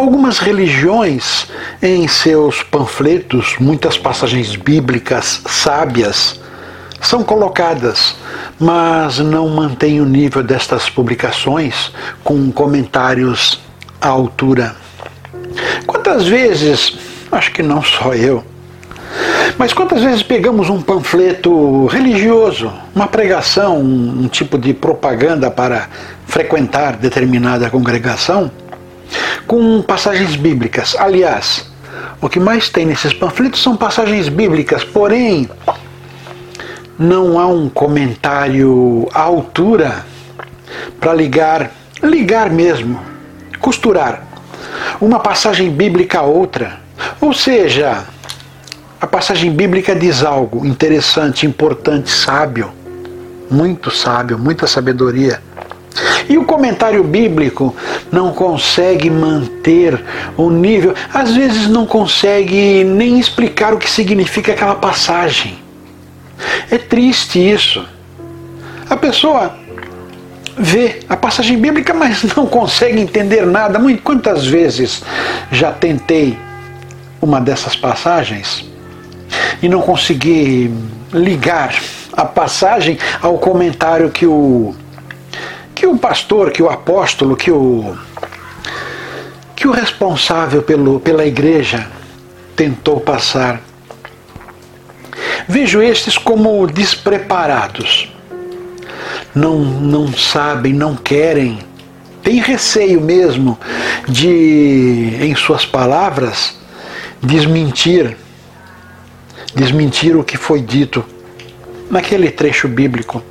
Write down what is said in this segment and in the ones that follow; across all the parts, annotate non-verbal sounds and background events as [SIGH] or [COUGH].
Algumas religiões, em seus panfletos, muitas passagens bíblicas sábias são colocadas, mas não mantêm o nível destas publicações com comentários à altura. Quantas vezes, acho que não só eu, mas quantas vezes pegamos um panfleto religioso, uma pregação, um, um tipo de propaganda para frequentar determinada congregação, com passagens bíblicas. Aliás, o que mais tem nesses panfletos são passagens bíblicas, porém, não há um comentário à altura para ligar, ligar mesmo, costurar uma passagem bíblica a outra. Ou seja, a passagem bíblica diz algo interessante, importante, sábio, muito sábio, muita sabedoria. E o comentário bíblico não consegue manter o nível, às vezes não consegue nem explicar o que significa aquela passagem. É triste isso. A pessoa vê a passagem bíblica, mas [LAUGHS] não consegue entender nada. Quantas vezes já tentei uma dessas passagens e não consegui ligar a passagem ao comentário que o que o pastor, que o apóstolo, que o que o responsável pelo, pela igreja tentou passar. Vejo estes como despreparados. Não, não sabem, não querem, têm receio mesmo de, em suas palavras, desmentir, desmentir o que foi dito naquele trecho bíblico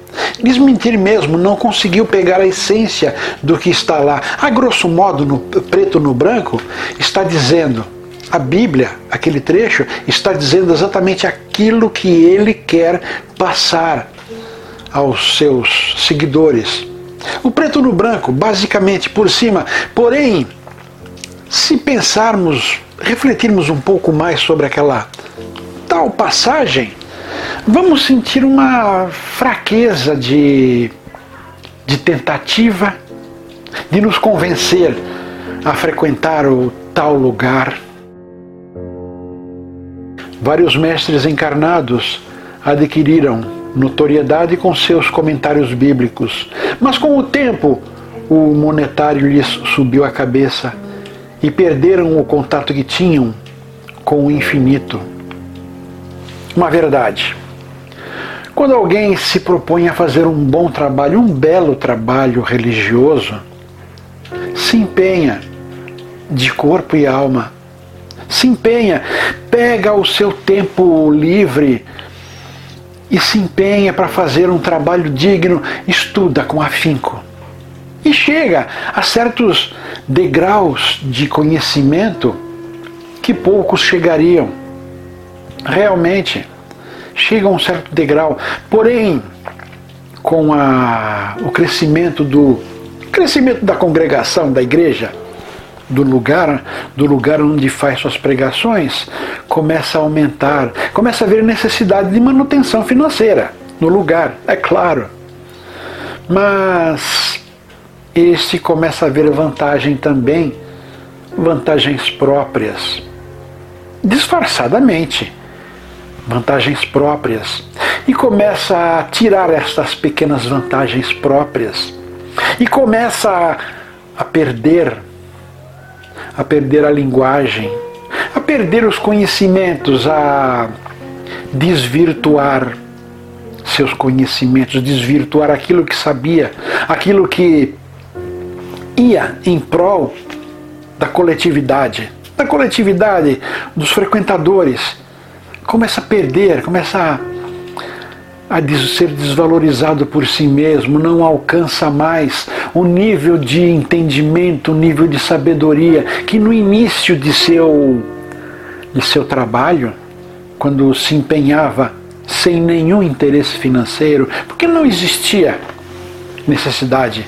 desmentir mesmo, não conseguiu pegar a essência do que está lá. A grosso modo, no preto no branco, está dizendo, a Bíblia, aquele trecho, está dizendo exatamente aquilo que ele quer passar aos seus seguidores. O preto no branco, basicamente por cima. Porém, se pensarmos, refletirmos um pouco mais sobre aquela tal passagem, vamos sentir uma fraqueza de, de tentativa de nos convencer a frequentar o tal lugar. Vários mestres encarnados adquiriram notoriedade com seus comentários bíblicos, mas com o tempo o monetário lhes subiu a cabeça e perderam o contato que tinham com o infinito. Uma verdade. Quando alguém se propõe a fazer um bom trabalho, um belo trabalho religioso, se empenha de corpo e alma, se empenha, pega o seu tempo livre e se empenha para fazer um trabalho digno, estuda com afinco e chega a certos degraus de conhecimento que poucos chegariam. Realmente chega a um certo degrau. Porém, com a, o crescimento do crescimento da congregação, da igreja, do lugar, do lugar onde faz suas pregações, começa a aumentar, começa a haver necessidade de manutenção financeira no lugar, é claro. Mas este começa a ver vantagem também, vantagens próprias, disfarçadamente vantagens próprias e começa a tirar estas pequenas vantagens próprias e começa a, a perder a perder a linguagem, a perder os conhecimentos, a desvirtuar seus conhecimentos, desvirtuar aquilo que sabia, aquilo que ia em prol da coletividade, da coletividade dos frequentadores começa a perder, começa a, a ser desvalorizado por si mesmo, não alcança mais o nível de entendimento, o nível de sabedoria que no início de seu, de seu trabalho, quando se empenhava sem nenhum interesse financeiro, porque não existia necessidade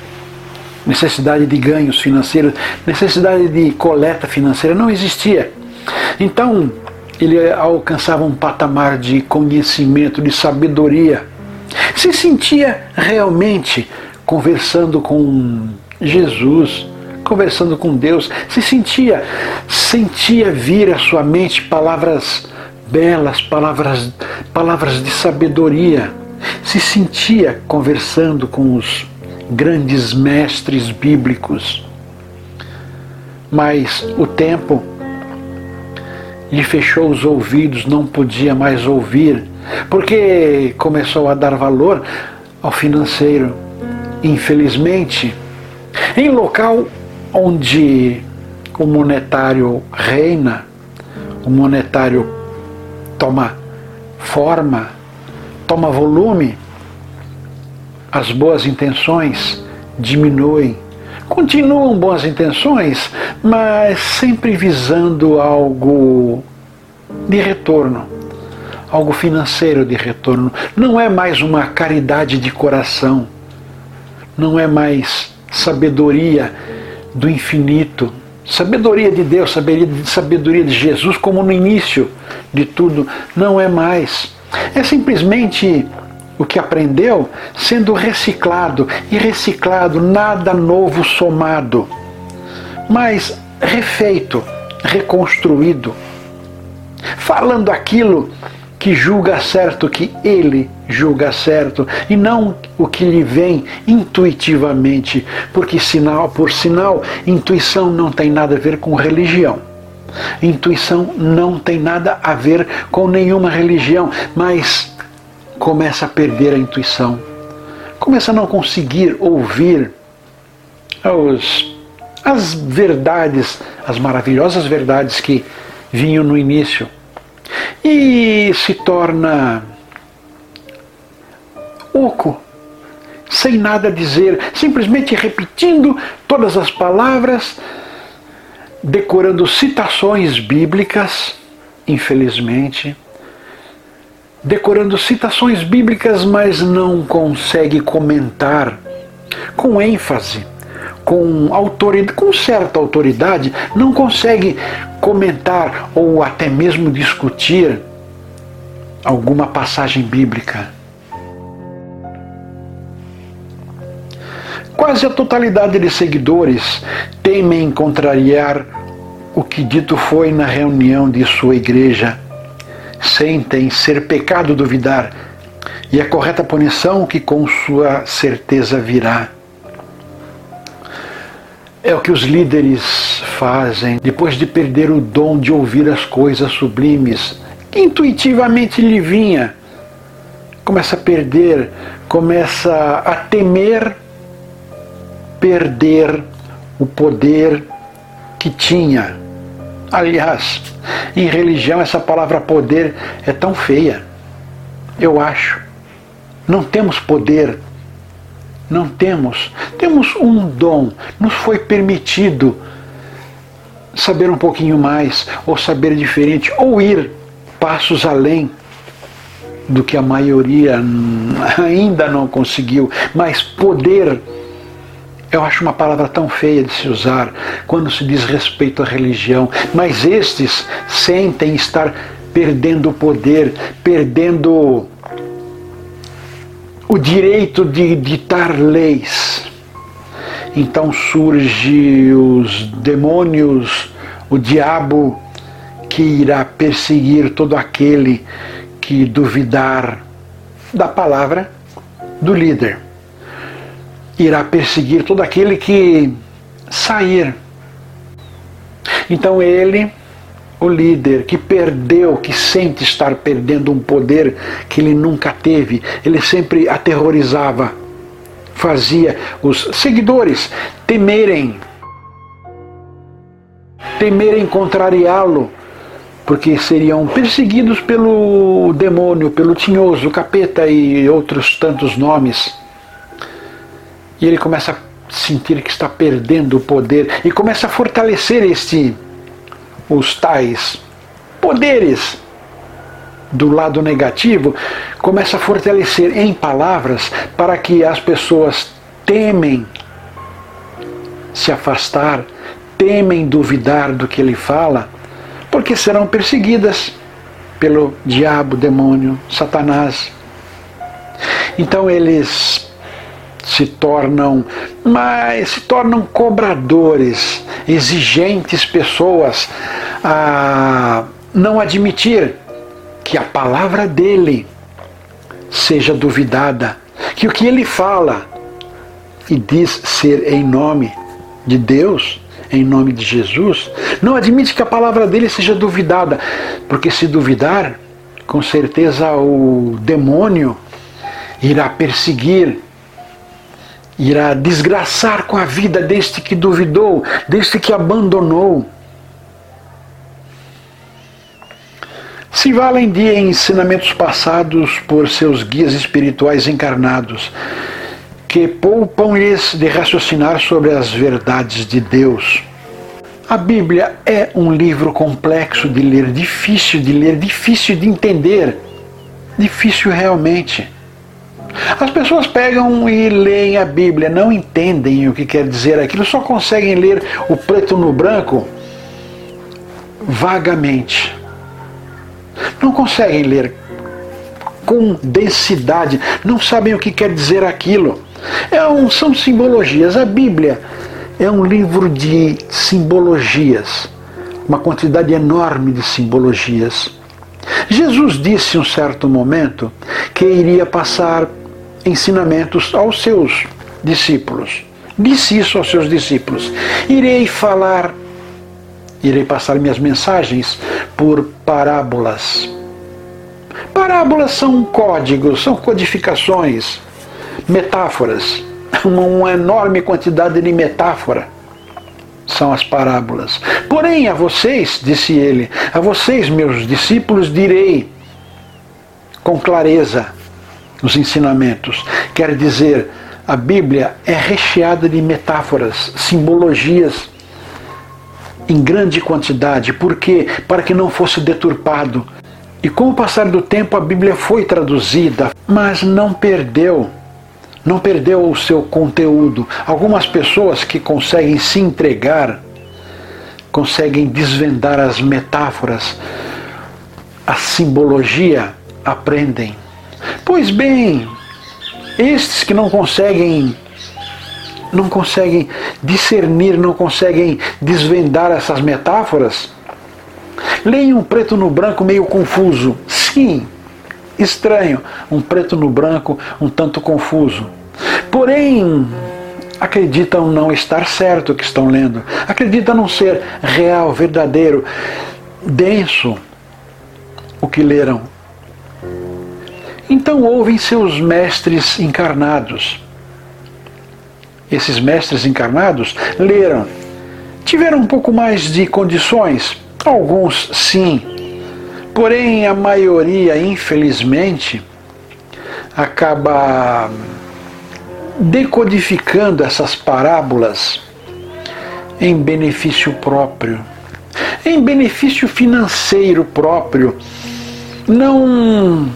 necessidade de ganhos financeiros, necessidade de coleta financeira, não existia. Então, ele alcançava um patamar de conhecimento, de sabedoria. Se sentia realmente conversando com Jesus, conversando com Deus, se sentia, sentia vir à sua mente palavras belas, palavras, palavras de sabedoria, se sentia conversando com os grandes mestres bíblicos. Mas o tempo lhe fechou os ouvidos, não podia mais ouvir, porque começou a dar valor ao financeiro. Infelizmente, em local onde o monetário reina, o monetário toma forma, toma volume, as boas intenções diminuem. Continuam boas intenções, mas sempre visando algo de retorno, algo financeiro de retorno. Não é mais uma caridade de coração, não é mais sabedoria do infinito, sabedoria de Deus, sabedoria, de Jesus, como no início de tudo, não é mais. É simplesmente o que aprendeu? Sendo reciclado. E reciclado, nada novo somado, mas refeito, reconstruído, falando aquilo que julga certo, que ele julga certo, e não o que lhe vem intuitivamente, porque sinal por sinal, intuição não tem nada a ver com religião. Intuição não tem nada a ver com nenhuma religião, mas começa a perder a intuição, começa a não conseguir ouvir os, as verdades, as maravilhosas verdades que vinham no início, e se torna oco, sem nada a dizer, simplesmente repetindo todas as palavras, decorando citações bíblicas, infelizmente decorando citações bíblicas, mas não consegue comentar com ênfase, com autoridade, com certa autoridade, não consegue comentar ou até mesmo discutir alguma passagem bíblica. Quase a totalidade de seguidores temem contrariar o que dito foi na reunião de sua igreja sentem ser pecado duvidar, e a correta punição que com sua certeza virá. É o que os líderes fazem depois de perder o dom de ouvir as coisas sublimes que intuitivamente lhe vinha. Começa a perder, começa a temer perder o poder que tinha Aliás, em religião essa palavra poder é tão feia. Eu acho. Não temos poder. Não temos. Temos um dom. Nos foi permitido saber um pouquinho mais, ou saber diferente, ou ir passos além do que a maioria [LAUGHS] ainda não conseguiu. Mas poder eu acho uma palavra tão feia de se usar quando se diz respeito à religião, mas estes sentem estar perdendo o poder, perdendo o direito de ditar leis. Então surge os demônios, o diabo que irá perseguir todo aquele que duvidar da palavra do líder irá perseguir todo aquele que sair. Então ele, o líder que perdeu, que sente estar perdendo um poder que ele nunca teve, ele sempre aterrorizava, fazia os seguidores temerem, temerem contrariá-lo, porque seriam perseguidos pelo demônio, pelo tinhoso, capeta e outros tantos nomes. E ele começa a sentir que está perdendo o poder e começa a fortalecer este os tais poderes do lado negativo, começa a fortalecer em palavras para que as pessoas temem se afastar, temem duvidar do que ele fala, porque serão perseguidas pelo diabo, demônio, Satanás. Então eles se tornam mas se tornam cobradores, exigentes pessoas a não admitir que a palavra dele seja duvidada, que o que ele fala e diz ser em nome de Deus, em nome de Jesus, não admite que a palavra dele seja duvidada, porque se duvidar, com certeza o demônio irá perseguir, irá desgraçar com a vida deste que duvidou, deste que abandonou. Se valem de ensinamentos passados por seus guias espirituais encarnados, que poupam-lhes de raciocinar sobre as verdades de Deus. A Bíblia é um livro complexo de ler, difícil de ler, difícil de entender. Difícil realmente. As pessoas pegam e leem a Bíblia, não entendem o que quer dizer aquilo, só conseguem ler o preto no branco vagamente. Não conseguem ler com densidade, não sabem o que quer dizer aquilo. É um, são simbologias. A Bíblia é um livro de simbologias, uma quantidade enorme de simbologias. Jesus disse em um certo momento que iria passar ensinamentos aos seus discípulos. Disse isso aos seus discípulos. Irei falar, irei passar minhas mensagens por parábolas. Parábolas são códigos, são codificações, metáforas. Uma, uma enorme quantidade de metáfora são as parábolas. Porém, a vocês, disse ele, a vocês, meus discípulos, direi com clareza os ensinamentos. Quer dizer, a Bíblia é recheada de metáforas, simbologias em grande quantidade. Por quê? Para que não fosse deturpado. E com o passar do tempo a Bíblia foi traduzida, mas não perdeu não perdeu o seu conteúdo. Algumas pessoas que conseguem se entregar, conseguem desvendar as metáforas, a simbologia, aprendem. Pois bem, estes que não conseguem não conseguem discernir, não conseguem desvendar essas metáforas, leem um preto no branco meio confuso. Sim, estranho, um preto no branco, um tanto confuso. Porém, acreditam não estar certo o que estão lendo, acreditam não ser real, verdadeiro, denso o que leram. Então ouvem seus mestres encarnados. Esses mestres encarnados leram, tiveram um pouco mais de condições, alguns sim, Porém, a maioria, infelizmente, acaba decodificando essas parábolas em benefício próprio, em benefício financeiro próprio. Não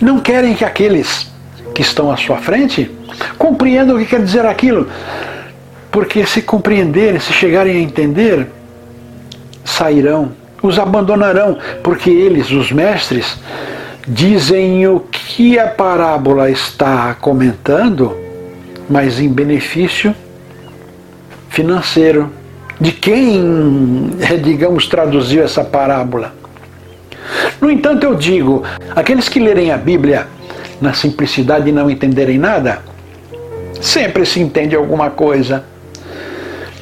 não querem que aqueles que estão à sua frente compreendam o que quer dizer aquilo. Porque se compreenderem, se chegarem a entender, sairão os abandonarão, porque eles, os mestres, dizem o que a parábola está comentando, mas em benefício financeiro de quem, digamos, traduziu essa parábola. No entanto, eu digo: aqueles que lerem a Bíblia na simplicidade e não entenderem nada, sempre se entende alguma coisa.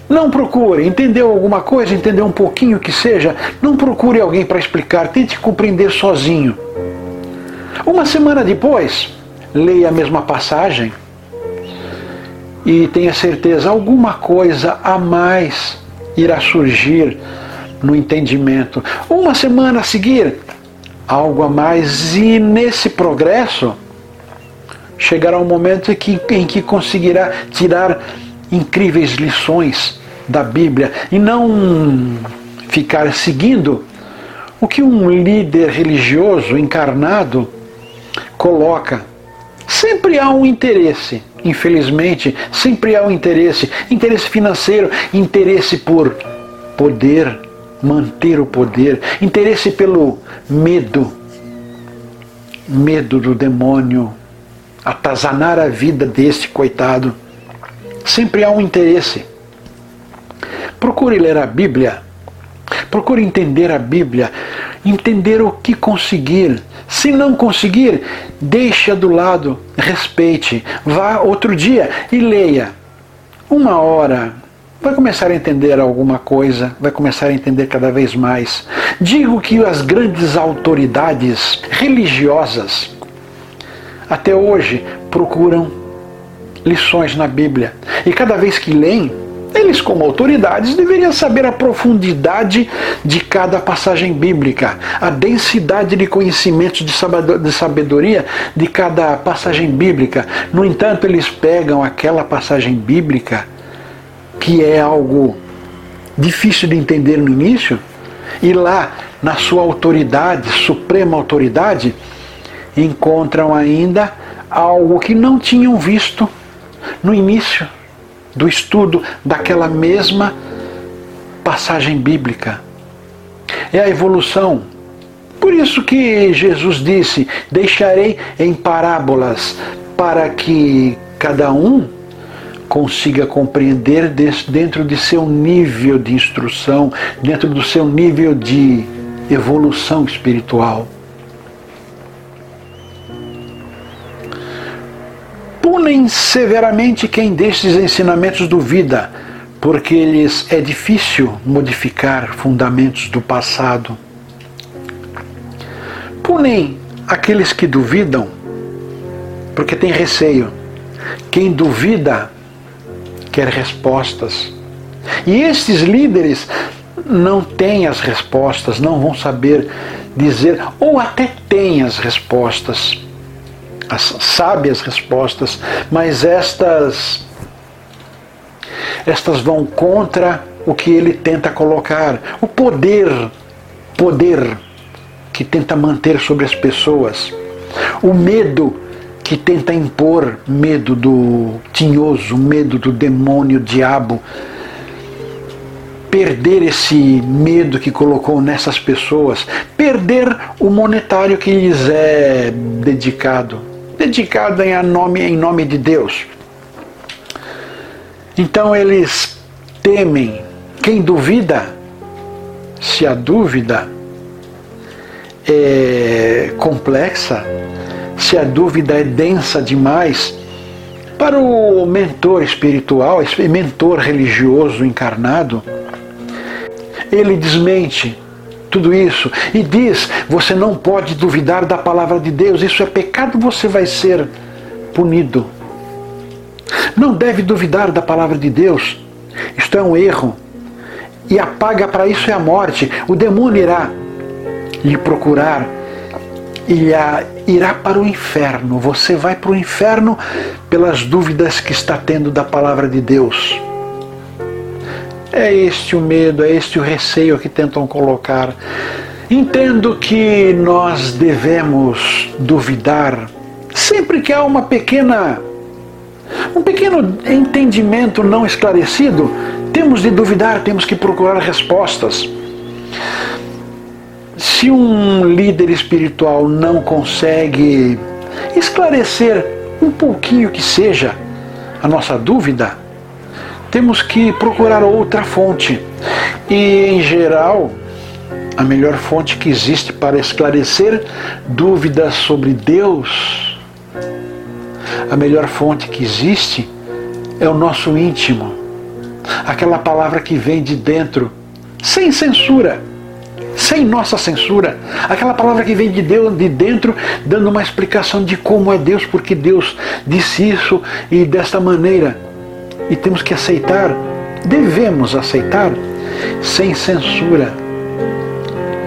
Não procure, entendeu alguma coisa, entendeu um pouquinho que seja, não procure alguém para explicar, tente compreender sozinho. Uma semana depois, leia a mesma passagem e tenha certeza, alguma coisa a mais irá surgir no entendimento. Uma semana a seguir, algo a mais, e nesse progresso chegará um momento em que, em que conseguirá tirar incríveis lições da Bíblia e não ficar seguindo o que um líder religioso encarnado coloca. Sempre há um interesse, infelizmente, sempre há um interesse, interesse financeiro, interesse por poder, manter o poder, interesse pelo medo, medo do demônio, atazanar a vida deste coitado. Sempre há um interesse. Procure ler a Bíblia, procure entender a Bíblia, entender o que conseguir. Se não conseguir, deixa do lado, respeite, vá outro dia e leia. Uma hora, vai começar a entender alguma coisa, vai começar a entender cada vez mais. Digo que as grandes autoridades religiosas até hoje procuram lições na Bíblia. E cada vez que leem, eles, como autoridades, deveriam saber a profundidade de cada passagem bíblica, a densidade de conhecimentos de sabedoria de cada passagem bíblica. No entanto, eles pegam aquela passagem bíblica, que é algo difícil de entender no início, e lá, na sua autoridade, suprema autoridade, encontram ainda algo que não tinham visto no início do estudo daquela mesma passagem bíblica. É a evolução. Por isso que Jesus disse: Deixarei em parábolas para que cada um consiga compreender dentro de seu nível de instrução, dentro do seu nível de evolução espiritual. punem severamente quem destes ensinamentos duvida, porque lhes é difícil modificar fundamentos do passado. Punem aqueles que duvidam, porque tem receio. Quem duvida quer respostas. E estes líderes não têm as respostas, não vão saber dizer, ou até têm as respostas as sábias respostas, mas estas estas vão contra o que ele tenta colocar, o poder, poder que tenta manter sobre as pessoas, o medo que tenta impor, medo do tinhoso, medo do demônio, diabo, perder esse medo que colocou nessas pessoas, perder o monetário que lhes é dedicado, dedicada em nome, em nome de Deus. Então eles temem. Quem duvida, se a dúvida é complexa, se a dúvida é densa demais, para o mentor espiritual, mentor religioso encarnado, ele desmente tudo isso e diz: você não pode duvidar da palavra de Deus, isso é pecado, você vai ser punido. Não deve duvidar da palavra de Deus, isto é um erro. E a paga para isso é a morte. O demônio irá lhe procurar e irá para o inferno. Você vai para o inferno pelas dúvidas que está tendo da palavra de Deus. É este o medo, é este o receio que tentam colocar. Entendo que nós devemos duvidar sempre que há uma pequena um pequeno entendimento não esclarecido, temos de duvidar, temos que procurar respostas. Se um líder espiritual não consegue esclarecer um pouquinho que seja a nossa dúvida, temos que procurar outra fonte. E, em geral, a melhor fonte que existe para esclarecer dúvidas sobre Deus, a melhor fonte que existe é o nosso íntimo, aquela palavra que vem de dentro, sem censura, sem nossa censura, aquela palavra que vem de Deus de dentro, dando uma explicação de como é Deus, porque Deus disse isso e desta maneira e temos que aceitar, devemos aceitar, sem censura.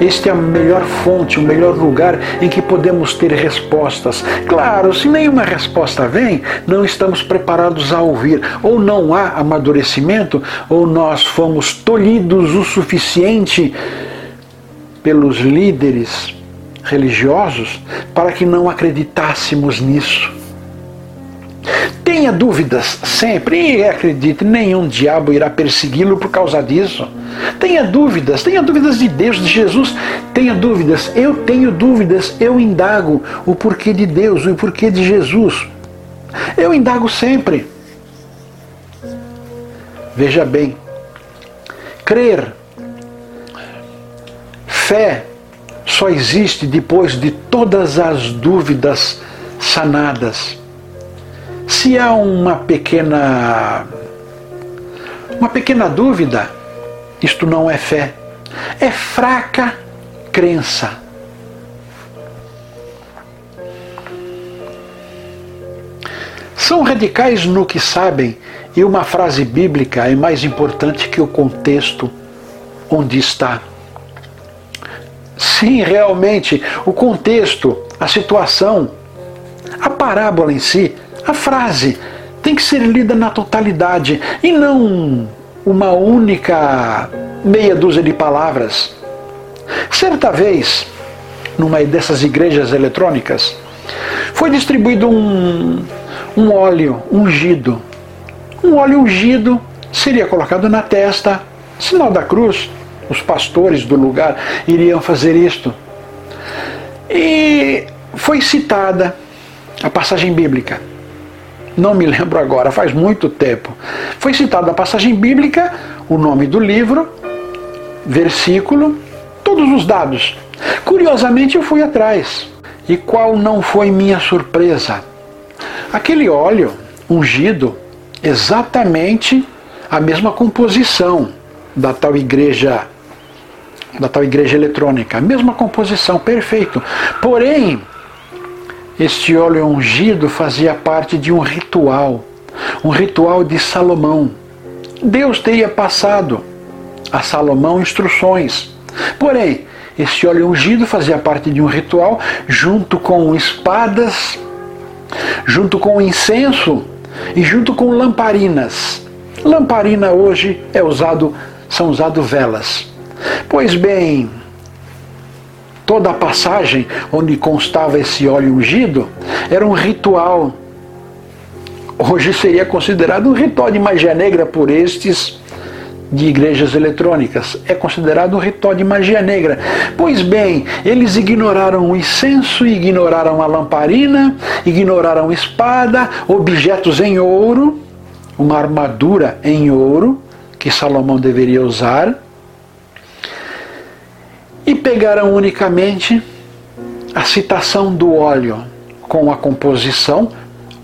Este é a melhor fonte, o melhor lugar em que podemos ter respostas. Claro, se nenhuma resposta vem, não estamos preparados a ouvir. Ou não há amadurecimento, ou nós fomos tolhidos o suficiente pelos líderes religiosos para que não acreditássemos nisso. Tenha dúvidas sempre, e acredite, nenhum diabo irá persegui-lo por causa disso. Tenha dúvidas, tenha dúvidas de Deus, de Jesus, tenha dúvidas. Eu tenho dúvidas, eu indago o porquê de Deus, o porquê de Jesus. Eu indago sempre. Veja bem, crer, fé só existe depois de todas as dúvidas sanadas. Se há uma pequena uma pequena dúvida, isto não é fé, é fraca crença. São radicais no que sabem e uma frase bíblica é mais importante que o contexto onde está. Sim, realmente, o contexto, a situação, a parábola em si, a frase tem que ser lida na totalidade e não uma única meia dúzia de palavras. Certa vez, numa dessas igrejas eletrônicas, foi distribuído um, um óleo ungido. Um óleo ungido seria colocado na testa, sinal da cruz. Os pastores do lugar iriam fazer isto. E foi citada a passagem bíblica. Não me lembro agora, faz muito tempo. Foi citada a passagem bíblica, o nome do livro, versículo, todos os dados. Curiosamente eu fui atrás. E qual não foi minha surpresa? Aquele óleo ungido, exatamente a mesma composição da tal igreja da tal igreja eletrônica, a mesma composição, perfeito. Porém, este óleo ungido fazia parte de um ritual, um ritual de Salomão. Deus teria passado a Salomão instruções. Porém, este óleo ungido fazia parte de um ritual junto com espadas, junto com incenso e junto com lamparinas. Lamparina hoje é usado, são usadas velas. Pois bem, toda a passagem onde constava esse óleo ungido era um ritual. Hoje seria considerado um ritual de magia negra por estes de igrejas eletrônicas. É considerado um ritual de magia negra. Pois bem, eles ignoraram o incenso, ignoraram a lamparina, ignoraram espada, objetos em ouro, uma armadura em ouro que Salomão deveria usar, e pegaram unicamente a citação do óleo com a composição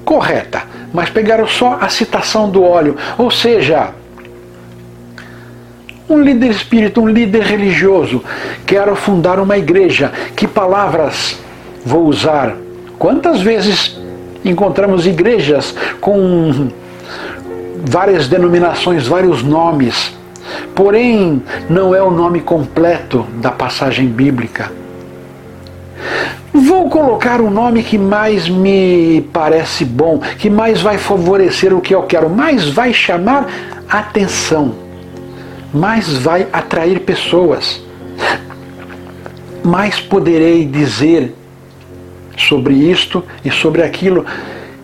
correta, mas pegaram só a citação do óleo, ou seja, um líder espírita, um líder religioso, quero fundar uma igreja. Que palavras vou usar? Quantas vezes encontramos igrejas com várias denominações, vários nomes, porém não é o nome completo da passagem bíblica. Vou colocar o nome que mais me parece bom, que mais vai favorecer o que eu quero, mais vai chamar atenção mais vai atrair pessoas, mais poderei dizer sobre isto e sobre aquilo.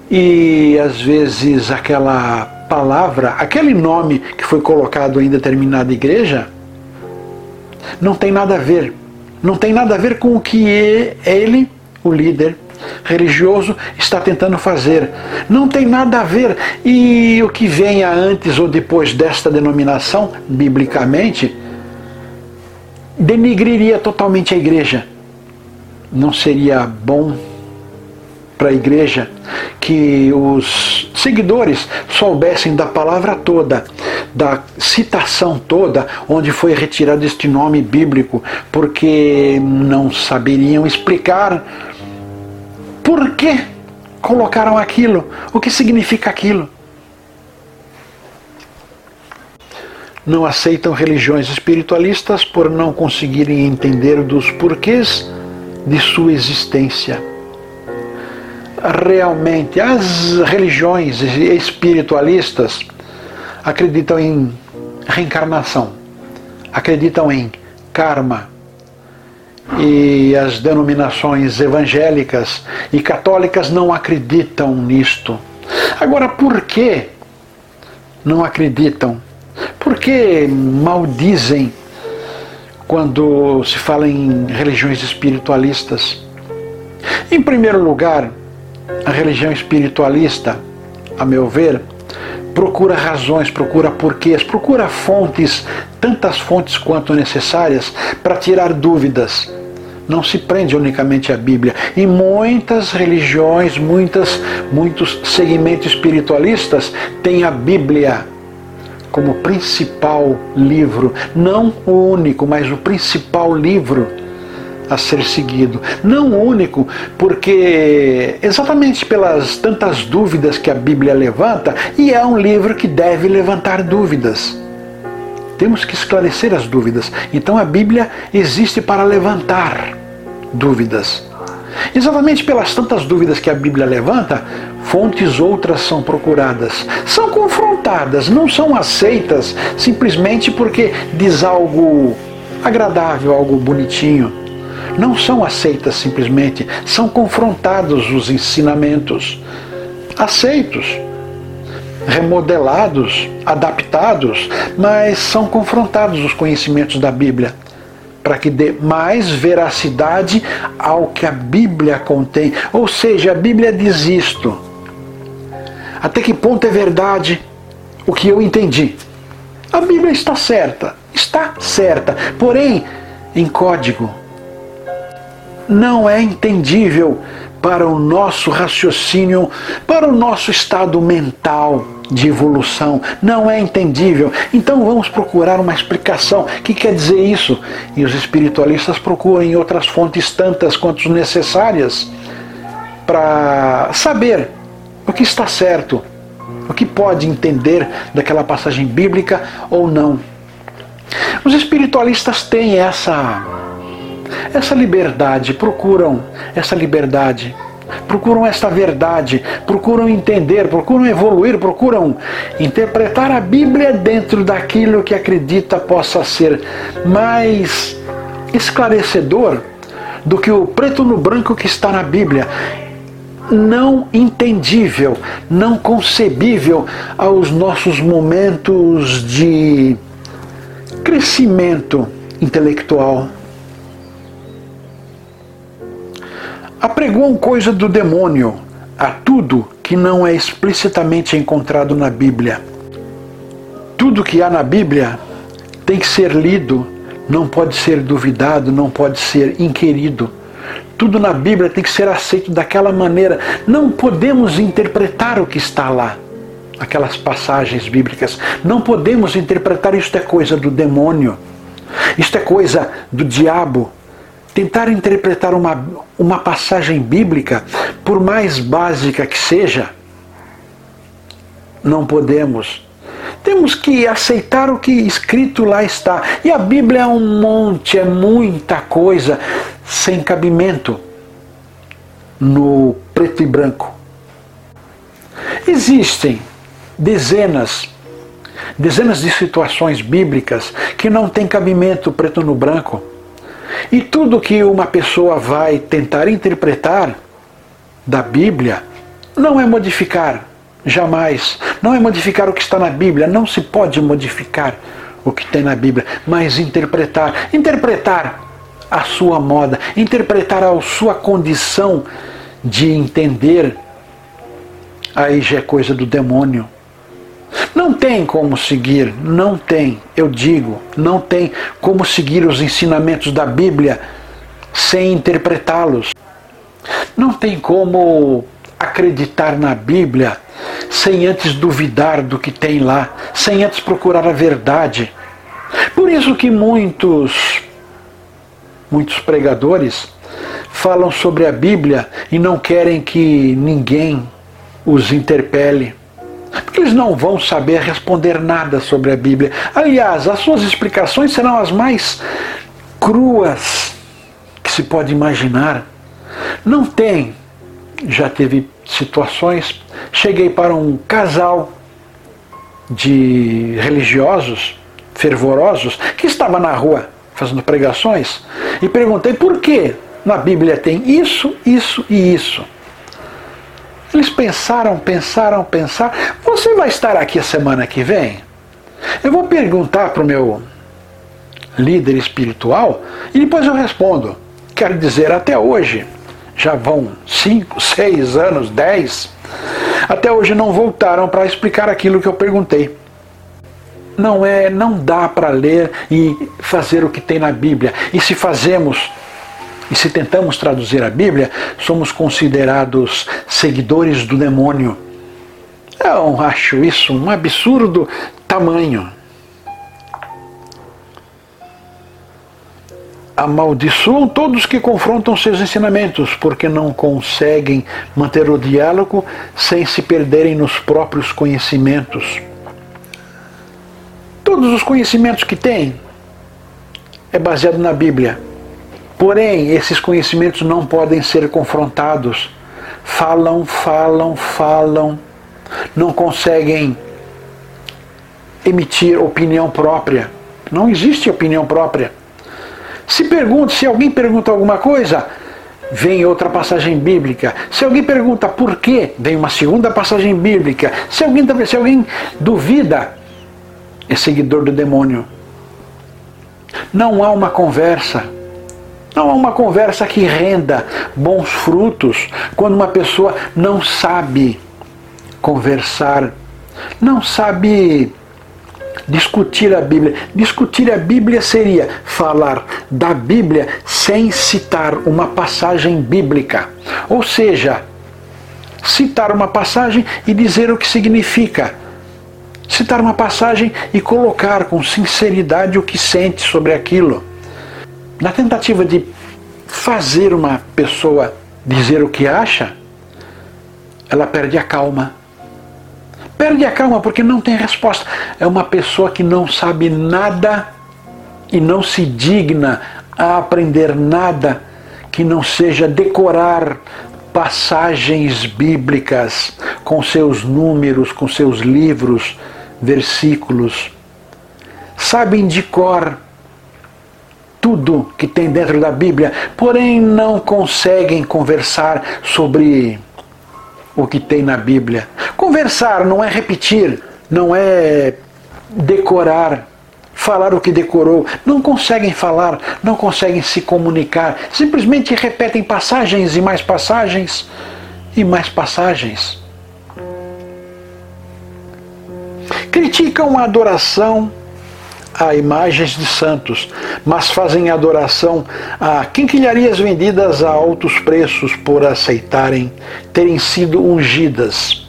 E às vezes aquela palavra, aquele nome que foi colocado em determinada igreja, não tem nada a ver. Não tem nada a ver com o que ele, o líder, religioso está tentando fazer. Não tem nada a ver. E o que venha antes ou depois desta denominação, biblicamente, denigriria totalmente a igreja. Não seria bom para a igreja que os seguidores soubessem da palavra toda, da citação toda, onde foi retirado este nome bíblico, porque não saberiam explicar por que colocaram aquilo? O que significa aquilo? Não aceitam religiões espiritualistas por não conseguirem entender dos porquês de sua existência. Realmente, as religiões espiritualistas acreditam em reencarnação, acreditam em karma, e as denominações evangélicas e católicas não acreditam nisto. Agora, por que não acreditam? Por que maldizem quando se fala em religiões espiritualistas? Em primeiro lugar, a religião espiritualista, a meu ver, procura razões, procura porquês, procura fontes, tantas fontes quanto necessárias para tirar dúvidas. Não se prende unicamente à Bíblia. E muitas religiões, muitas, muitos segmentos espiritualistas têm a Bíblia como principal livro, não o único, mas o principal livro a ser seguido. Não único, porque exatamente pelas tantas dúvidas que a Bíblia levanta, e é um livro que deve levantar dúvidas. Temos que esclarecer as dúvidas. Então a Bíblia existe para levantar dúvidas. Exatamente pelas tantas dúvidas que a Bíblia levanta, fontes outras são procuradas. São confrontadas, não são aceitas simplesmente porque diz algo agradável, algo bonitinho. Não são aceitas simplesmente, são confrontados os ensinamentos, aceitos, remodelados, adaptados, mas são confrontados os conhecimentos da Bíblia para que dê mais veracidade ao que a Bíblia contém. Ou seja, a Bíblia diz isto. Até que ponto é verdade o que eu entendi? A Bíblia está certa, está certa, porém em código. Não é entendível para o nosso raciocínio, para o nosso estado mental de evolução. Não é entendível. Então vamos procurar uma explicação. O que quer dizer isso? E os espiritualistas procuram em outras fontes tantas quanto necessárias para saber o que está certo, o que pode entender daquela passagem bíblica ou não. Os espiritualistas têm essa essa liberdade, procuram essa liberdade, procuram esta verdade, procuram entender, procuram evoluir, procuram interpretar a Bíblia dentro daquilo que acredita possa ser mais esclarecedor do que o preto no branco que está na Bíblia. Não entendível, não concebível aos nossos momentos de crescimento intelectual. Apregoam coisa do demônio a tudo que não é explicitamente encontrado na Bíblia. Tudo que há na Bíblia tem que ser lido, não pode ser duvidado, não pode ser inquirido. Tudo na Bíblia tem que ser aceito daquela maneira. Não podemos interpretar o que está lá, aquelas passagens bíblicas. Não podemos interpretar isto é coisa do demônio, isto é coisa do diabo, tentar interpretar uma, uma passagem bíblica, por mais básica que seja, não podemos. Temos que aceitar o que escrito lá está. E a Bíblia é um monte, é muita coisa sem cabimento no preto e branco. Existem dezenas, dezenas de situações bíblicas que não têm cabimento preto no branco e tudo que uma pessoa vai tentar interpretar da Bíblia não é modificar, jamais. Não é modificar o que está na Bíblia, não se pode modificar o que tem na Bíblia, mas interpretar. Interpretar a sua moda, interpretar a sua condição de entender, aí já é coisa do demônio. Não tem como seguir, não tem, eu digo, não tem como seguir os ensinamentos da Bíblia sem interpretá-los. Não tem como acreditar na Bíblia sem antes duvidar do que tem lá, sem antes procurar a verdade. Por isso que muitos muitos pregadores falam sobre a Bíblia e não querem que ninguém os interpele. Porque eles não vão saber responder nada sobre a Bíblia. Aliás, as suas explicações serão as mais cruas que se pode imaginar. Não tem. Já teve situações. Cheguei para um casal de religiosos fervorosos que estava na rua fazendo pregações e perguntei por que na Bíblia tem isso, isso e isso. Eles pensaram, pensaram, pensaram. Você vai estar aqui a semana que vem? Eu vou perguntar para o meu líder espiritual e depois eu respondo. Quero dizer, até hoje, já vão 5, 6 [LAUGHS] anos, 10, até hoje não voltaram para explicar aquilo que eu perguntei. Não é, não dá para ler e fazer o que tem na Bíblia. E se fazemos e se tentamos traduzir a Bíblia, somos considerados seguidores do demônio. Eu acho isso um absurdo tamanho. Amaldiçoam todos que confrontam seus ensinamentos, porque não conseguem manter o diálogo sem se perderem nos próprios conhecimentos. Todos os conhecimentos que têm é baseado na Bíblia. Porém, esses conhecimentos não podem ser confrontados. Falam, falam, falam, não conseguem emitir opinião própria. Não existe opinião própria. Se pergunta, se alguém pergunta alguma coisa, vem outra passagem bíblica. Se alguém pergunta por quê, vem uma segunda passagem bíblica. Se alguém, se alguém duvida, é seguidor do demônio. Não há uma conversa. Não há uma conversa que renda bons frutos quando uma pessoa não sabe conversar, não sabe discutir a Bíblia. Discutir a Bíblia seria falar da Bíblia sem citar uma passagem bíblica. Ou seja, citar uma passagem e dizer o que significa. Citar uma passagem e colocar com sinceridade o que sente sobre aquilo. Na tentativa de fazer uma pessoa dizer o que acha, ela perde a calma Perde a calma porque não tem resposta. É uma pessoa que não sabe nada e não se digna a aprender nada que não seja decorar passagens bíblicas com seus números, com seus livros, versículos. Sabem de cor tudo que tem dentro da Bíblia, porém não conseguem conversar sobre o que tem na Bíblia. Conversar não é repetir, não é decorar, falar o que decorou. Não conseguem falar, não conseguem se comunicar. Simplesmente repetem passagens e mais passagens e mais passagens. Criticam a adoração a imagens de santos, mas fazem adoração a quinquilharias vendidas a altos preços por aceitarem terem sido ungidas.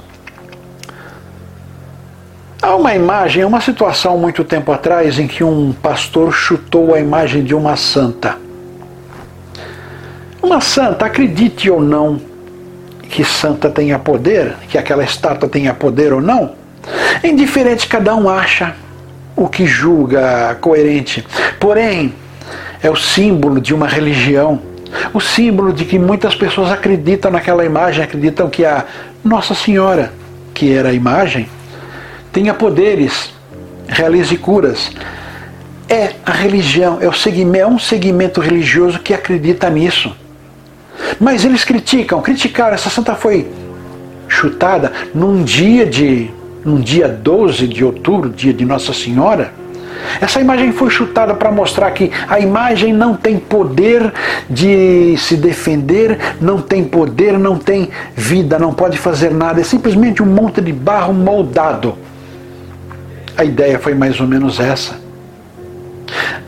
Há uma imagem, uma situação muito tempo atrás em que um pastor chutou a imagem de uma santa. Uma santa, acredite ou não que santa tenha poder, que aquela estátua tenha poder ou não, indiferente cada um acha o que julga coerente. Porém, é o símbolo de uma religião, o símbolo de que muitas pessoas acreditam naquela imagem, acreditam que a Nossa Senhora, que era a imagem, tenha poderes, realize curas. É a religião, é, o segmento, é um segmento religioso que acredita nisso. Mas eles criticam, criticaram, essa santa foi chutada num dia de num dia 12 de outubro, dia de Nossa Senhora, essa imagem foi chutada para mostrar que a imagem não tem poder de se defender, não tem poder, não tem vida, não pode fazer nada, é simplesmente um monte de barro moldado. A ideia foi mais ou menos essa.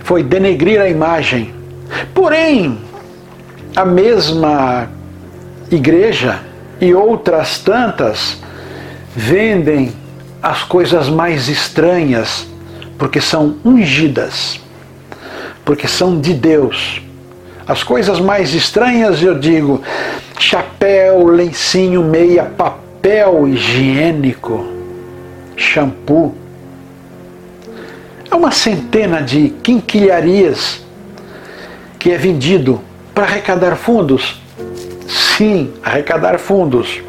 Foi denegrir a imagem. Porém, a mesma igreja e outras tantas vendem as coisas mais estranhas, porque são ungidas, porque são de Deus. As coisas mais estranhas, eu digo, chapéu, lencinho, meia, papel higiênico, shampoo. É uma centena de quinquilharias que é vendido para arrecadar fundos. Sim, arrecadar fundos.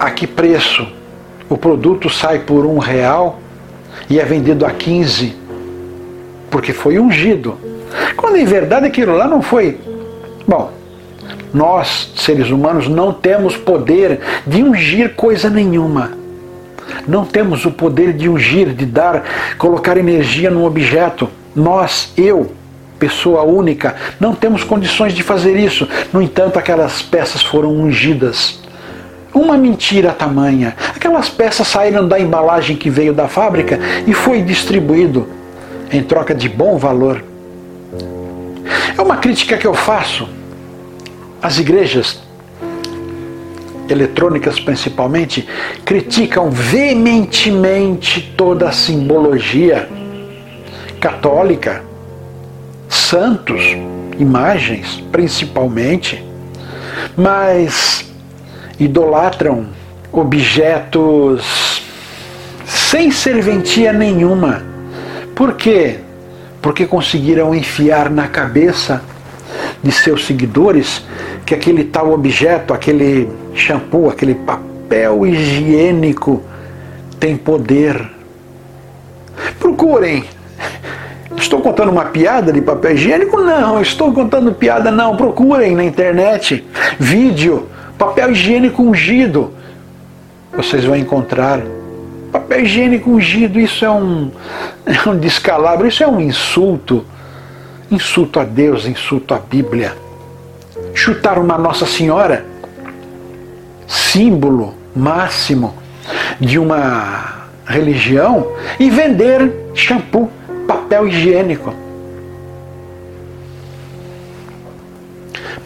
A que preço? O produto sai por um real e é vendido a 15 porque foi ungido. Quando em verdade aquilo lá não foi. Bom, nós, seres humanos, não temos poder de ungir coisa nenhuma. Não temos o poder de ungir, de dar, colocar energia num objeto. Nós, eu, pessoa única, não temos condições de fazer isso. No entanto, aquelas peças foram ungidas Uma mentira tamanha. Aquelas peças saíram da embalagem que veio da fábrica e foi distribuído em troca de bom valor. É uma crítica que eu faço às igrejas eletrônicas principalmente criticam veementemente toda a simbologia católica, santos, imagens principalmente, mas idolatram objetos sem serventia nenhuma. Por quê? Porque conseguiram enfiar na cabeça de seus seguidores que aquele tal objeto, aquele shampoo, aquele papel higiênico tem poder. Procurem. Estou contando uma piada de papel higiênico? Não, estou contando piada não. Procurem na internet vídeo papel higiênico ungido. Vocês vão encontrar papel higiênico ungido. Isso é um, [LAUGHS] é um descalabro, isso é um insulto. Insulto a Deus, insulto à Bíblia. Chutar uma Nossa Senhora símbolo máximo de uma religião e vender shampoo, papel higiênico.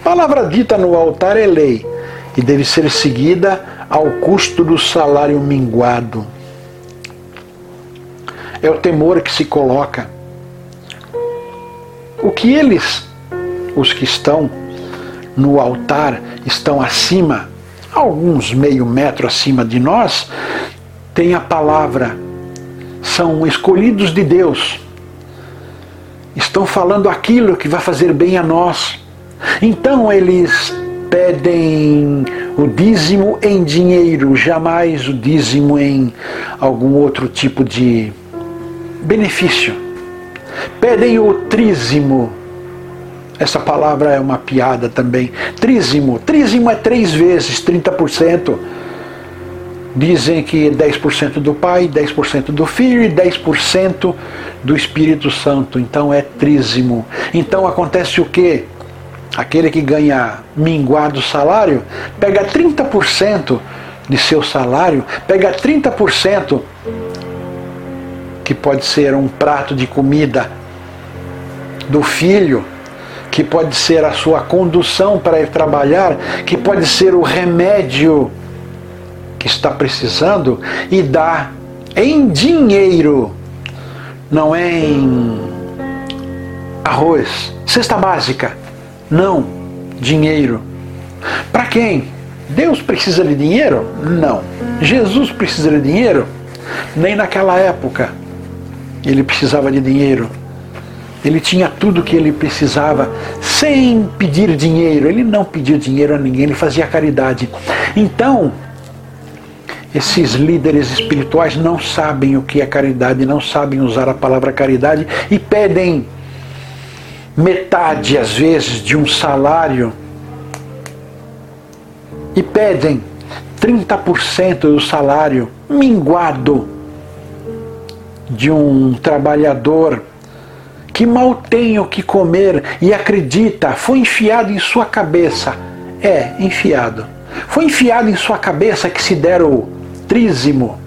Palavra dita no altar é lei e deve ser seguida ao custo do salário minguado. É o temor que se coloca. O que eles, os que estão no altar, estão acima alguns meio metro acima de nós, tem a palavra. São escolhidos de Deus. Estão falando aquilo que vai fazer bem a nós. Então eles pedem o dízimo em dinheiro, jamais o dízimo em algum outro tipo de benefício. Pedem o trízimo essa palavra é uma piada também. Trízimo. Trízimo é três vezes 30%. Dizem que 10% do Pai, 10% do Filho e 10% do Espírito Santo. Então é trízimo. Então acontece o quê? Aquele que ganha minguado salário pega 30% de seu salário, pega 30% que pode ser um prato de comida do filho, que pode ser a sua condução para ir trabalhar, que pode ser o remédio que está precisando e dá em dinheiro, não é em arroz, cesta básica, não, dinheiro. Para quem? Deus precisa de dinheiro? Não. Jesus precisa de dinheiro? Nem naquela época ele precisava de dinheiro. Ele tinha tudo que ele precisava sem pedir dinheiro. Ele não pediu dinheiro a ninguém, ele fazia caridade. Então, esses líderes espirituais não sabem o que é caridade, não sabem usar a palavra caridade e pedem metade, às vezes, de um salário e pedem 30% do salário minguado de um trabalhador que mal tem o que comer e acredita, foi enfiado em sua cabeça. É, enfiado. Foi enfiado em sua cabeça que se der o trízimo,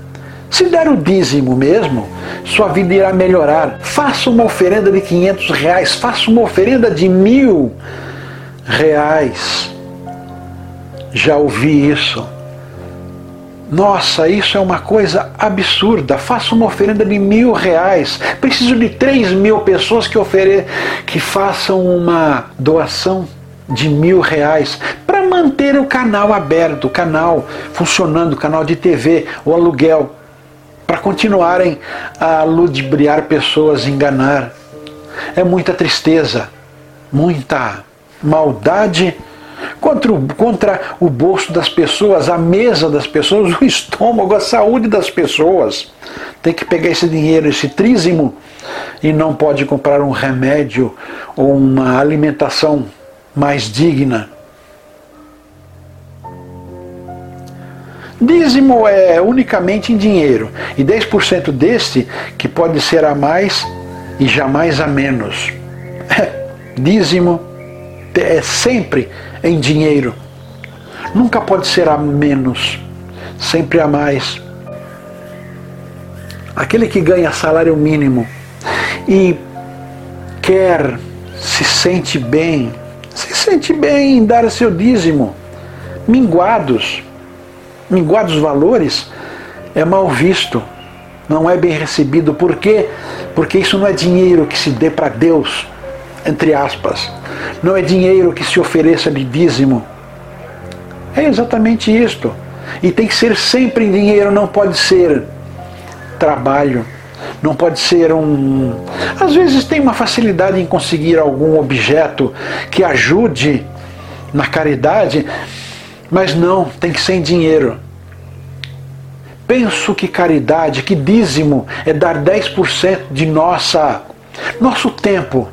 se der o dízimo mesmo, sua vida irá melhorar. Faça uma oferenda de 500 reais, faça uma oferenda de mil reais. Já ouvi isso. Nossa, isso é uma coisa absurda. Faça uma oferenda de mil reais. Preciso de três mil pessoas que, ofere... que façam uma doação de mil reais para manter o canal aberto, o canal funcionando, o canal de TV, o aluguel, para continuarem a ludibriar pessoas, enganar. É muita tristeza, muita maldade contra o, contra o bolso das pessoas, a mesa das pessoas, [LAUGHS] o estômago, a saúde das pessoas. Tem que pegar esse dinheiro, esse trízimo, e não pode comprar um remédio ou uma alimentação mais digna. Dízimo é unicamente em dinheiro, e 10% deste que pode ser a mais e jamais a menos. [LAUGHS] Dízimo é sempre em dinheiro. Nunca pode ser a menos, sempre a mais. Aquele que ganha salário mínimo e quer, se sente bem, se sente bem em dar seu dízimo, minguados, minguados valores, é mal visto, não é bem recebido. Por quê? Porque isso não é dinheiro que se dê para Deus, entre aspas. Não é dinheiro que se ofereça de dízimo. É exatamente isto. E tem que ser sempre em dinheiro, não pode ser trabalho. Não pode ser um. Às vezes tem uma facilidade em conseguir algum objeto que ajude na caridade, mas não, tem que ser em dinheiro. Penso que caridade, que dízimo é dar 10% de nossa nosso tempo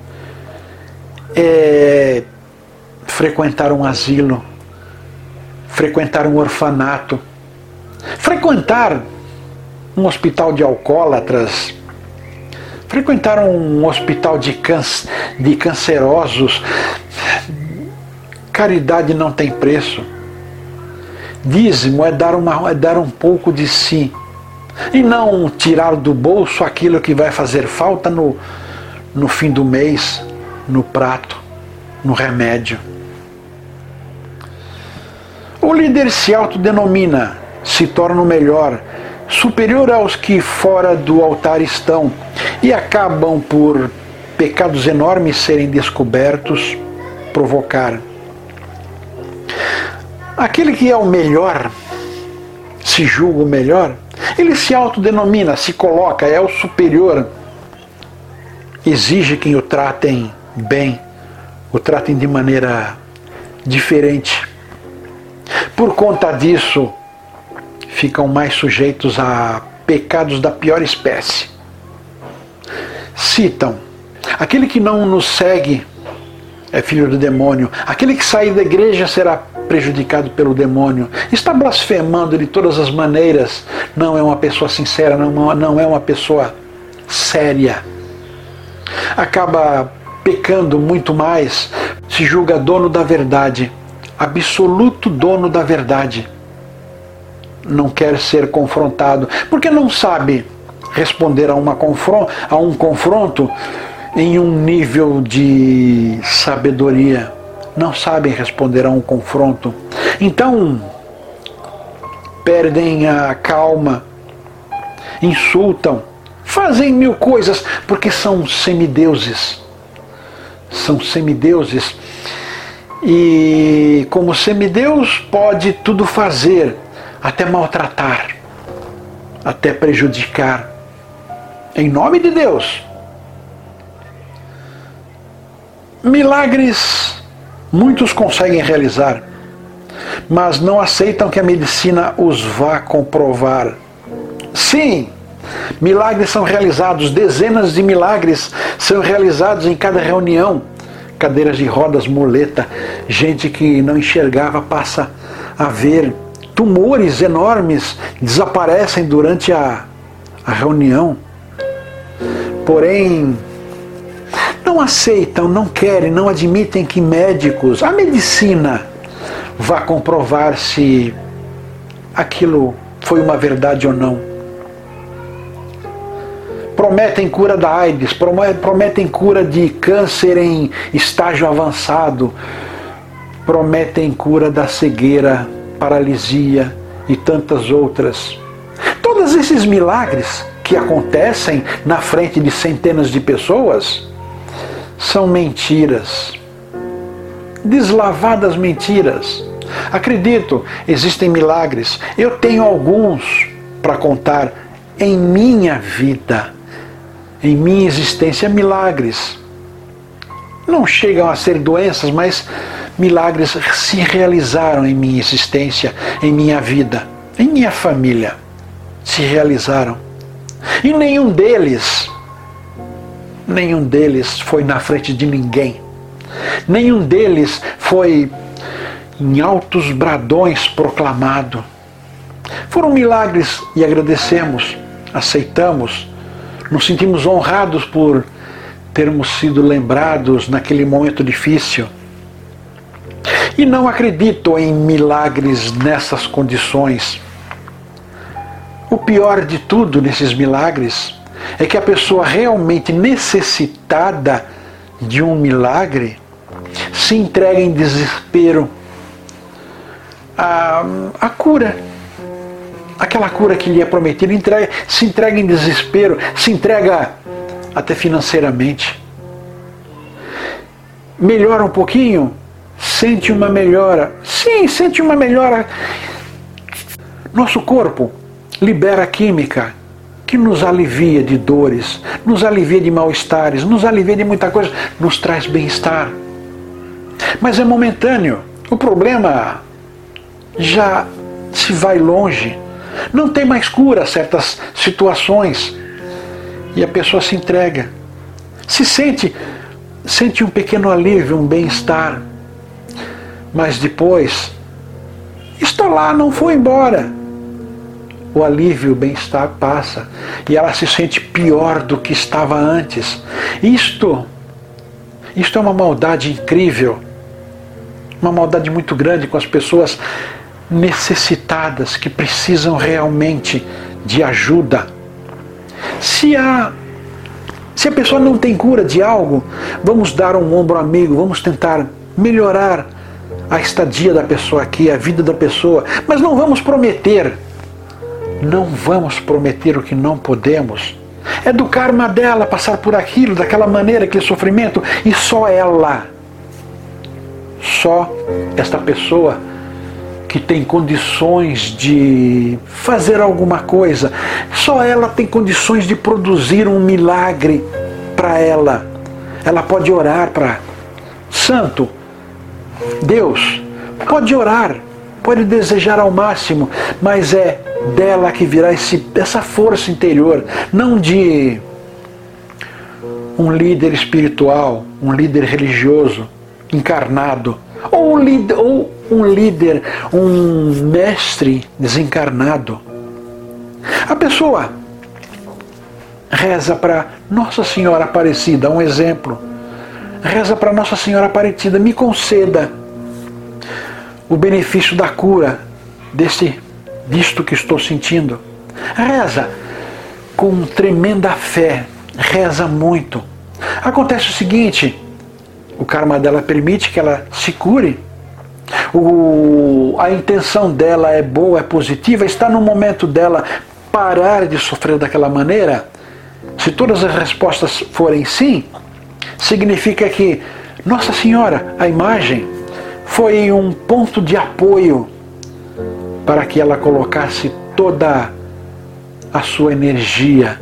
é frequentar um asilo, frequentar um orfanato, frequentar um hospital de alcoólatras, frequentar um hospital de, câncer, de cancerosos. Caridade não tem preço. Dízimo é dar, uma, é dar um pouco de si. E não tirar do bolso aquilo que vai fazer falta no, no fim do mês, no prato, no remédio. O líder se autodenomina, se torna o melhor, superior aos que fora do altar estão e acabam por pecados enormes serem descobertos, provocar Aquele que é o melhor, se julga o melhor, ele se autodenomina, se coloca, é o superior. Exige que o tratem bem, o tratem de maneira diferente. Por conta disso, ficam mais sujeitos a pecados da pior espécie. Citam: aquele que não nos segue é filho do demônio, aquele que sair da igreja será prejudicado pelo demônio, está blasfemando de todas as maneiras, não é uma pessoa sincera, não, é uma pessoa séria. Acaba pecando muito mais, se julga dono da verdade, absoluto dono da verdade. Não quer ser confrontado, porque não sabe responder a, uma confron a um confronto em um nível de sabedoria não sabem responder a um confronto. Então, perdem a calma, insultam, fazem mil coisas, porque são semideuses. São semideuses. E como semideus pode tudo fazer, até maltratar, até prejudicar. Em nome de Deus. Milagres Muitos conseguem realizar, mas não aceitam que a medicina os vá comprovar. Sim, milagres são realizados, dezenas de milagres são realizados em cada reunião. Cadeiras de rodas, muleta, gente que não enxergava passa a ver. Tumores enormes desaparecem durante a, a reunião. Porém, não aceitam, não querem, não admitem que médicos, a medicina, vá comprovar se aquilo foi uma verdade ou não. Prometem cura da AIDS, prometem cura de câncer em estágio avançado, prometem cura da cegueira, paralisia e tantas outras. Todos esses milagres que acontecem na frente de centenas de pessoas são mentiras. Deslavadas mentiras. Acredito, existem milagres. Eu tenho alguns para contar em minha vida, em minha existência, milagres. Não chegam a ser doenças, mas milagres se realizaram em minha existência, em minha vida, em minha família. Se realizaram. E nenhum deles nenhum deles foi na frente de ninguém. Nenhum deles foi em altos bradões proclamado. Foram milagres e agradecemos, aceitamos, nos sentimos honrados por termos sido lembrados naquele momento difícil. e não acredito em milagres nessas condições. O pior de tudo nesses milagres é que a pessoa realmente necessitada de um milagre se entrega em desespero à, à cura. Aquela cura que lhe é prometida, entrega, se entrega em desespero, se entrega até financeiramente. Melhora um pouquinho, sente uma melhora. Sim, sente uma melhora. Nosso corpo libera química que nos alivia de dores, nos alivia de mal-estares, nos alivia de muita coisa, nos traz bem-estar. Mas é momentâneo. O problema já se vai longe. Não tem mais cura certas situações. E a pessoa se entrega. Se sente, sente um pequeno alívio, um bem-estar. Mas depois, está lá, não foi embora o alívio, o bem-estar passa e ela se sente pior do que estava antes. Isto, isto é uma maldade incrível, uma maldade muito grande com as pessoas necessitadas que precisam realmente de ajuda. Se a se a pessoa não tem cura de algo, vamos dar um ombro amigo, vamos tentar melhorar a estadia da pessoa aqui, a vida da pessoa, mas não vamos prometer não vamos prometer o que não podemos. É do karma dela passar por aquilo, daquela maneira, aquele sofrimento, e só ela, só esta pessoa que tem condições de fazer alguma coisa, só ela tem condições de produzir um milagre para ela. Ela pode orar para Santo, Deus, pode orar, pode desejar ao máximo, mas é dela que virá esse, essa força interior, não de um líder espiritual, um líder religioso encarnado, ou um líder, ou um, líder, um mestre desencarnado. A pessoa reza para Nossa Senhora Aparecida, um exemplo. Reza para Nossa Senhora Aparecida, me conceda o benefício da cura desse disto que estou sentindo. Reza com tremenda fé, reza muito. Acontece o seguinte: o karma dela permite que ela se cure. O, a intenção dela é boa, é positiva, está no momento dela parar de sofrer daquela maneira. Se todas as respostas forem sim, significa que Nossa Senhora, a imagem, foi um ponto de apoio para que ela colocasse toda a sua energia,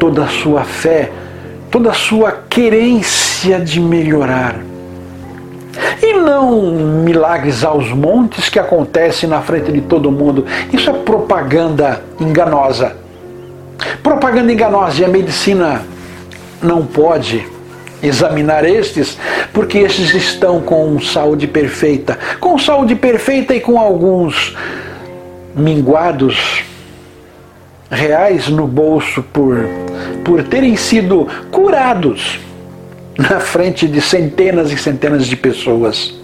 toda a sua fé, toda a sua querência de melhorar. E não milagres aos montes que acontecem na frente de todo mundo. Isso é propaganda enganosa. Propaganda enganosa e a medicina não pode examinar estes, porque estes estão com saúde perfeita. Com saúde perfeita e com alguns minguados reais no bolso por, por terem sido curados na frente de centenas e centenas de pessoas.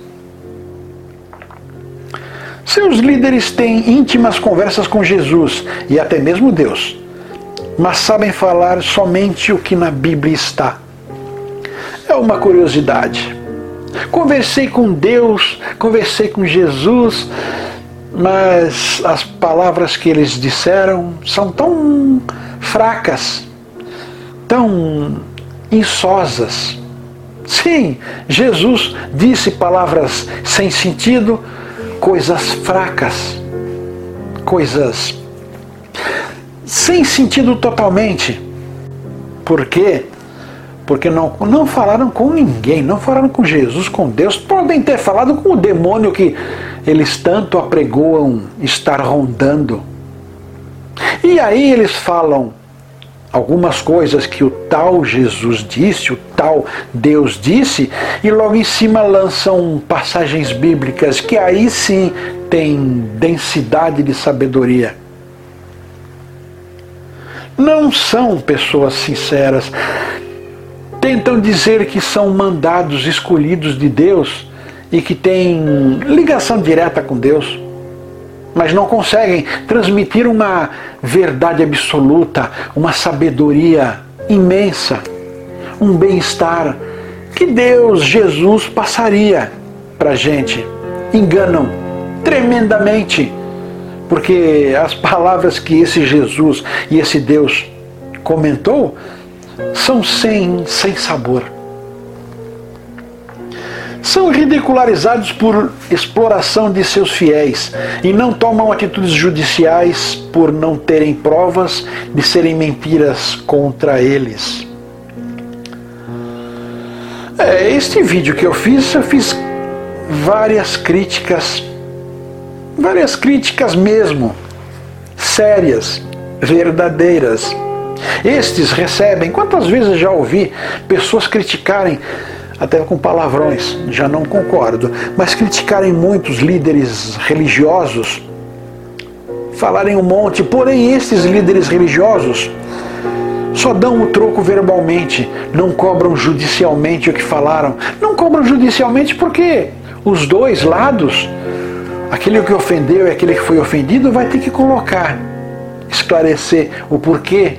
Seus líderes têm íntimas conversas com Jesus e até mesmo Deus, mas sabem falar somente o que na Bíblia está é uma curiosidade. Conversei com Deus, conversei com Jesus, mas as palavras que eles disseram são tão fracas, tão insosas. Sim, Jesus disse palavras sem sentido, coisas fracas, coisas sem sentido totalmente. Porque porque não, não falaram com ninguém, não falaram com Jesus, com Deus. Podem ter falado com o demônio que eles tanto apregoam estar rondando. E aí eles falam algumas coisas que o tal Jesus disse, o tal Deus disse, e logo em cima lançam passagens bíblicas que aí sim tem densidade de sabedoria. Não são pessoas sinceras tentam dizer que são mandados escolhidos de Deus e que têm ligação direta com Deus, mas não conseguem transmitir uma verdade absoluta, uma sabedoria imensa, um bem-estar que Deus, Jesus, passaria para a gente. Enganam tremendamente, porque as palavras que esse Jesus e esse Deus comentou são sem, sem sabor são ridicularizados por exploração de seus fiéis e não tomam atitudes judiciais por não terem provas de serem mentiras contra eles. É, este vídeo que eu fiz, eu fiz várias críticas, várias críticas mesmo, sérias, verdadeiras. Estes recebem, quantas vezes já ouvi pessoas criticarem até com palavrões, já não concordo, mas criticarem muitos líderes religiosos, falarem um monte, porém esses líderes religiosos só dão o troco verbalmente, não cobram judicialmente o que falaram. Não cobram judicialmente porque os dois lados, aquele que ofendeu e aquele que foi ofendido, vai ter que colocar, esclarecer o porquê,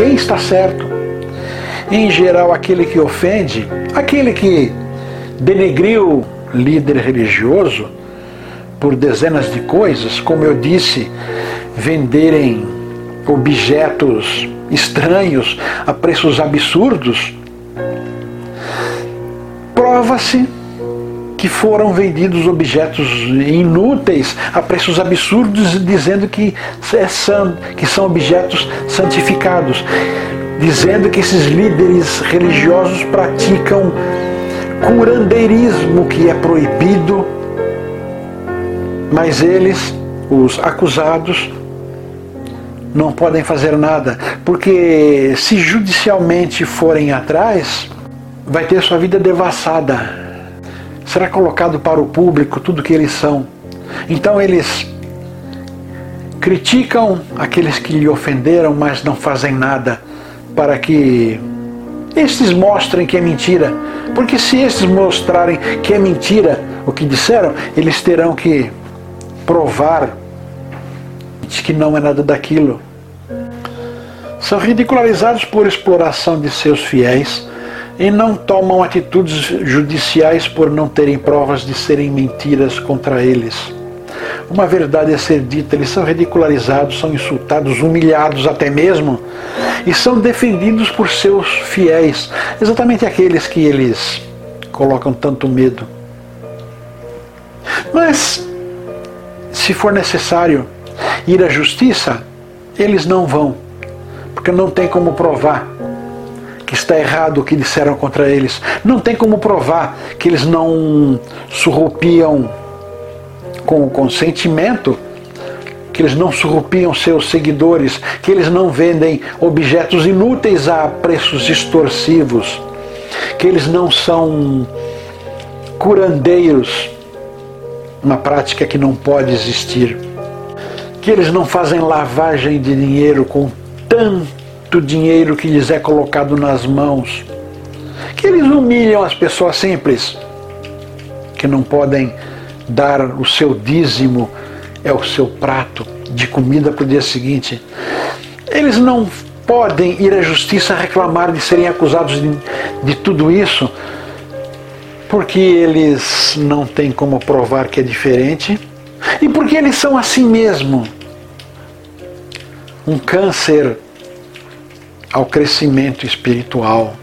quem está certo? Em geral, aquele que ofende, aquele que denegriu líder religioso por dezenas de coisas, como eu disse, venderem objetos estranhos a preços absurdos, prova-se que foram vendidos objetos inúteis a preços absurdos, dizendo que, é que são objetos santificados dizendo que esses líderes religiosos praticam curandeirismo que é proibido, mas eles, os acusados, não podem fazer nada, porque se judicialmente forem atrás, vai ter sua vida devassada. Será colocado para o público tudo que eles são. Então eles criticam aqueles que lhe ofenderam, mas não fazem nada para que estes mostrem que é mentira. Porque se estes mostrarem que é mentira o que disseram, eles terão que provar que não é nada daquilo. São ridicularizados por exploração de seus fiéis e não tomam atitudes judiciais por não terem provas de serem mentiras contra eles uma verdade a ser dita, eles são ridicularizados, são insultados, humilhados até mesmo, e são defendidos por seus fiéis, exatamente aqueles que eles colocam tanto medo. Mas, se for necessário ir à justiça, eles não vão, porque não tem como provar que está errado o que disseram contra eles. Não tem como provar que eles não surrupiam com o consentimento, que eles não surrupiam seus seguidores, que eles não vendem objetos inúteis a preços extorsivos, que eles não são curandeiros, uma prática que não pode existir, que eles não fazem lavagem de dinheiro com tanto dinheiro que lhes é colocado nas mãos, que eles humilham as pessoas simples, que não podem dar o seu dízimo, é o seu prato de comida para o dia seguinte. Eles não podem ir à justiça reclamar de serem acusados de, de tudo isso, porque eles não têm como provar que é diferente e porque eles são assim mesmo. Um câncer ao crescimento espiritual.